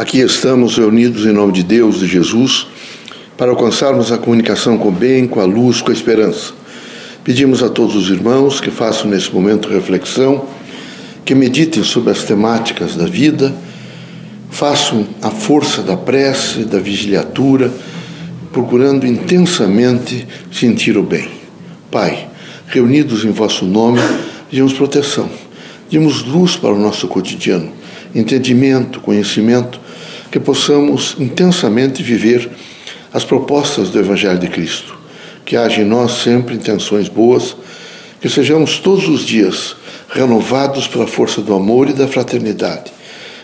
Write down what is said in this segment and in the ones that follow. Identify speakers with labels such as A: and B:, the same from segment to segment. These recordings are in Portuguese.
A: Aqui estamos reunidos em nome de Deus, de Jesus, para alcançarmos a comunicação com o bem, com a luz, com a esperança. Pedimos a todos os irmãos que façam nesse momento reflexão, que meditem sobre as temáticas da vida, façam a força da prece, da vigiliatura, procurando intensamente sentir o bem. Pai, reunidos em vosso nome, pedimos proteção, pedimos luz para o nosso cotidiano, entendimento, conhecimento, que possamos intensamente viver as propostas do Evangelho de Cristo, que haja em nós sempre intenções boas, que sejamos todos os dias renovados pela força do amor e da fraternidade,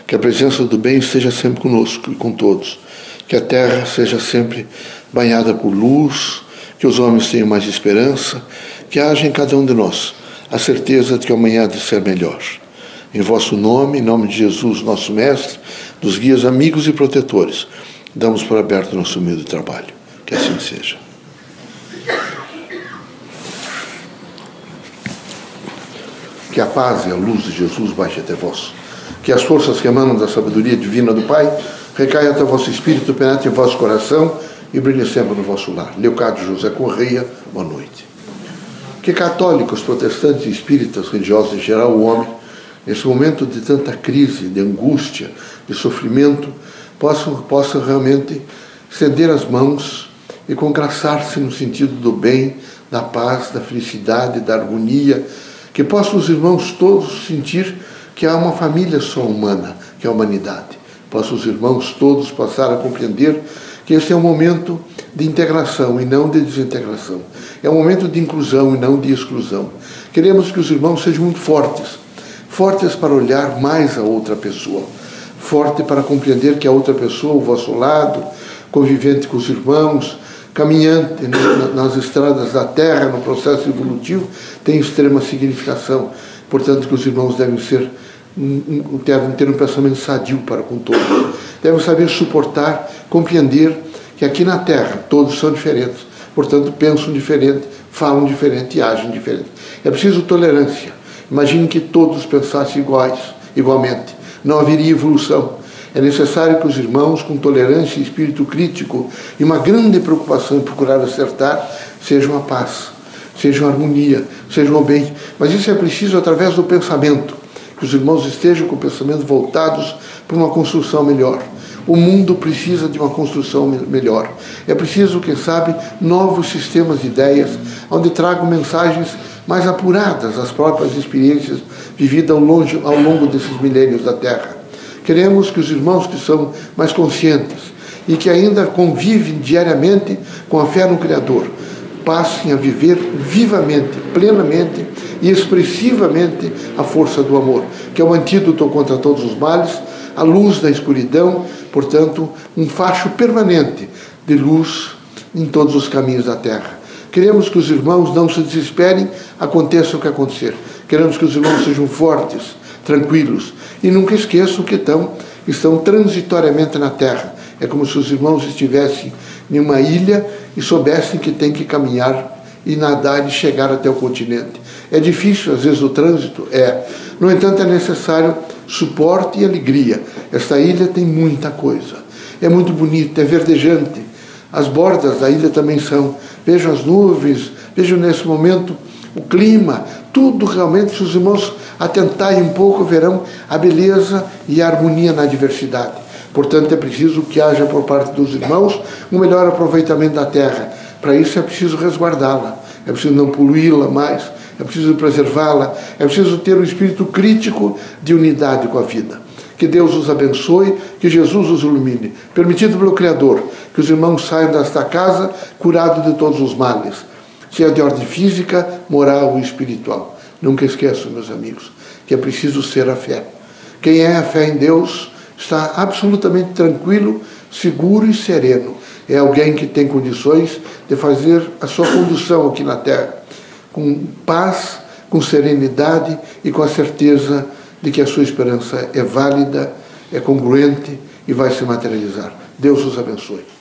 A: que a presença do bem esteja sempre conosco e com todos, que a terra seja sempre banhada por luz, que os homens tenham mais esperança, que haja em cada um de nós a certeza de que amanhã há de ser melhor. Em vosso nome, em nome de Jesus, nosso Mestre, dos guias amigos e protetores, damos por aberto nosso humilde trabalho. Que assim seja. Que a paz e a luz de Jesus baixe até vós. Que as forças que emanam da sabedoria divina do Pai recaiam até o vosso espírito, penetrem em vosso coração e brilhem sempre no vosso lar. Leocádio José Correia, boa noite. Que católicos, protestantes e espíritas, religiosos em geral, o homem, nesse momento de tanta crise, de angústia, de sofrimento, possam, possam realmente estender as mãos e congraçar-se no sentido do bem, da paz, da felicidade, da harmonia, que possam os irmãos todos sentir que há uma família só humana, que é a humanidade. Possam os irmãos todos passar a compreender que esse é um momento de integração e não de desintegração. É um momento de inclusão e não de exclusão. Queremos que os irmãos sejam muito fortes, fortes para olhar mais a outra pessoa, forte para compreender que a outra pessoa, ao vosso lado, convivente com os irmãos, caminhante nas estradas da terra, no processo evolutivo, tem extrema significação. Portanto, que os irmãos devem ser devem ter um pensamento sadio para com todos. Devem saber suportar, compreender que aqui na Terra todos são diferentes. Portanto, pensam diferente, falam diferente e agem diferente. É preciso tolerância. Imagine que todos pensassem iguais, igualmente. Não haveria evolução. É necessário que os irmãos, com tolerância e espírito crítico e uma grande preocupação em procurar acertar, sejam a paz, sejam a harmonia, sejam o bem. Mas isso é preciso através do pensamento. Que os irmãos estejam com o pensamento voltados para uma construção melhor. O mundo precisa de uma construção melhor. É preciso, quem sabe, novos sistemas de ideias, onde tragam mensagens mais apuradas às próprias experiências vividas ao, ao longo desses milênios da Terra. Queremos que os irmãos que são mais conscientes e que ainda convivem diariamente com a fé no Criador passem a viver vivamente, plenamente e expressivamente a força do amor, que é o antídoto contra todos os males, a luz da escuridão, portanto, um facho permanente de luz em todos os caminhos da terra. Queremos que os irmãos não se desesperem, aconteça o que acontecer. Queremos que os irmãos sejam fortes, tranquilos e nunca esqueçam que estão, estão transitoriamente na terra. É como se os irmãos estivessem em uma ilha e soubessem que têm que caminhar e nadar e chegar até o continente. É difícil, às vezes, o trânsito? É. No entanto, é necessário suporte e alegria. Esta ilha tem muita coisa. É muito bonita, é verdejante. As bordas da ilha também são. Vejam as nuvens, vejam nesse momento o clima, tudo realmente, se os irmãos atentarem um pouco, verão a beleza e a harmonia na diversidade. Portanto, é preciso que haja por parte dos irmãos um melhor aproveitamento da terra. Para isso é preciso resguardá-la, é preciso não poluí-la mais, é preciso preservá-la, é preciso ter um espírito crítico de unidade com a vida. Que Deus os abençoe, que Jesus os ilumine. Permitido pelo Criador, que os irmãos saiam desta casa curados de todos os males, seja de ordem física, moral ou espiritual. Nunca esqueçam, meus amigos, que é preciso ser a fé. Quem é a fé em Deus está absolutamente tranquilo, seguro e sereno. É alguém que tem condições de fazer a sua condução aqui na Terra com paz, com serenidade e com a certeza de que a sua esperança é válida, é congruente e vai se materializar. Deus os abençoe.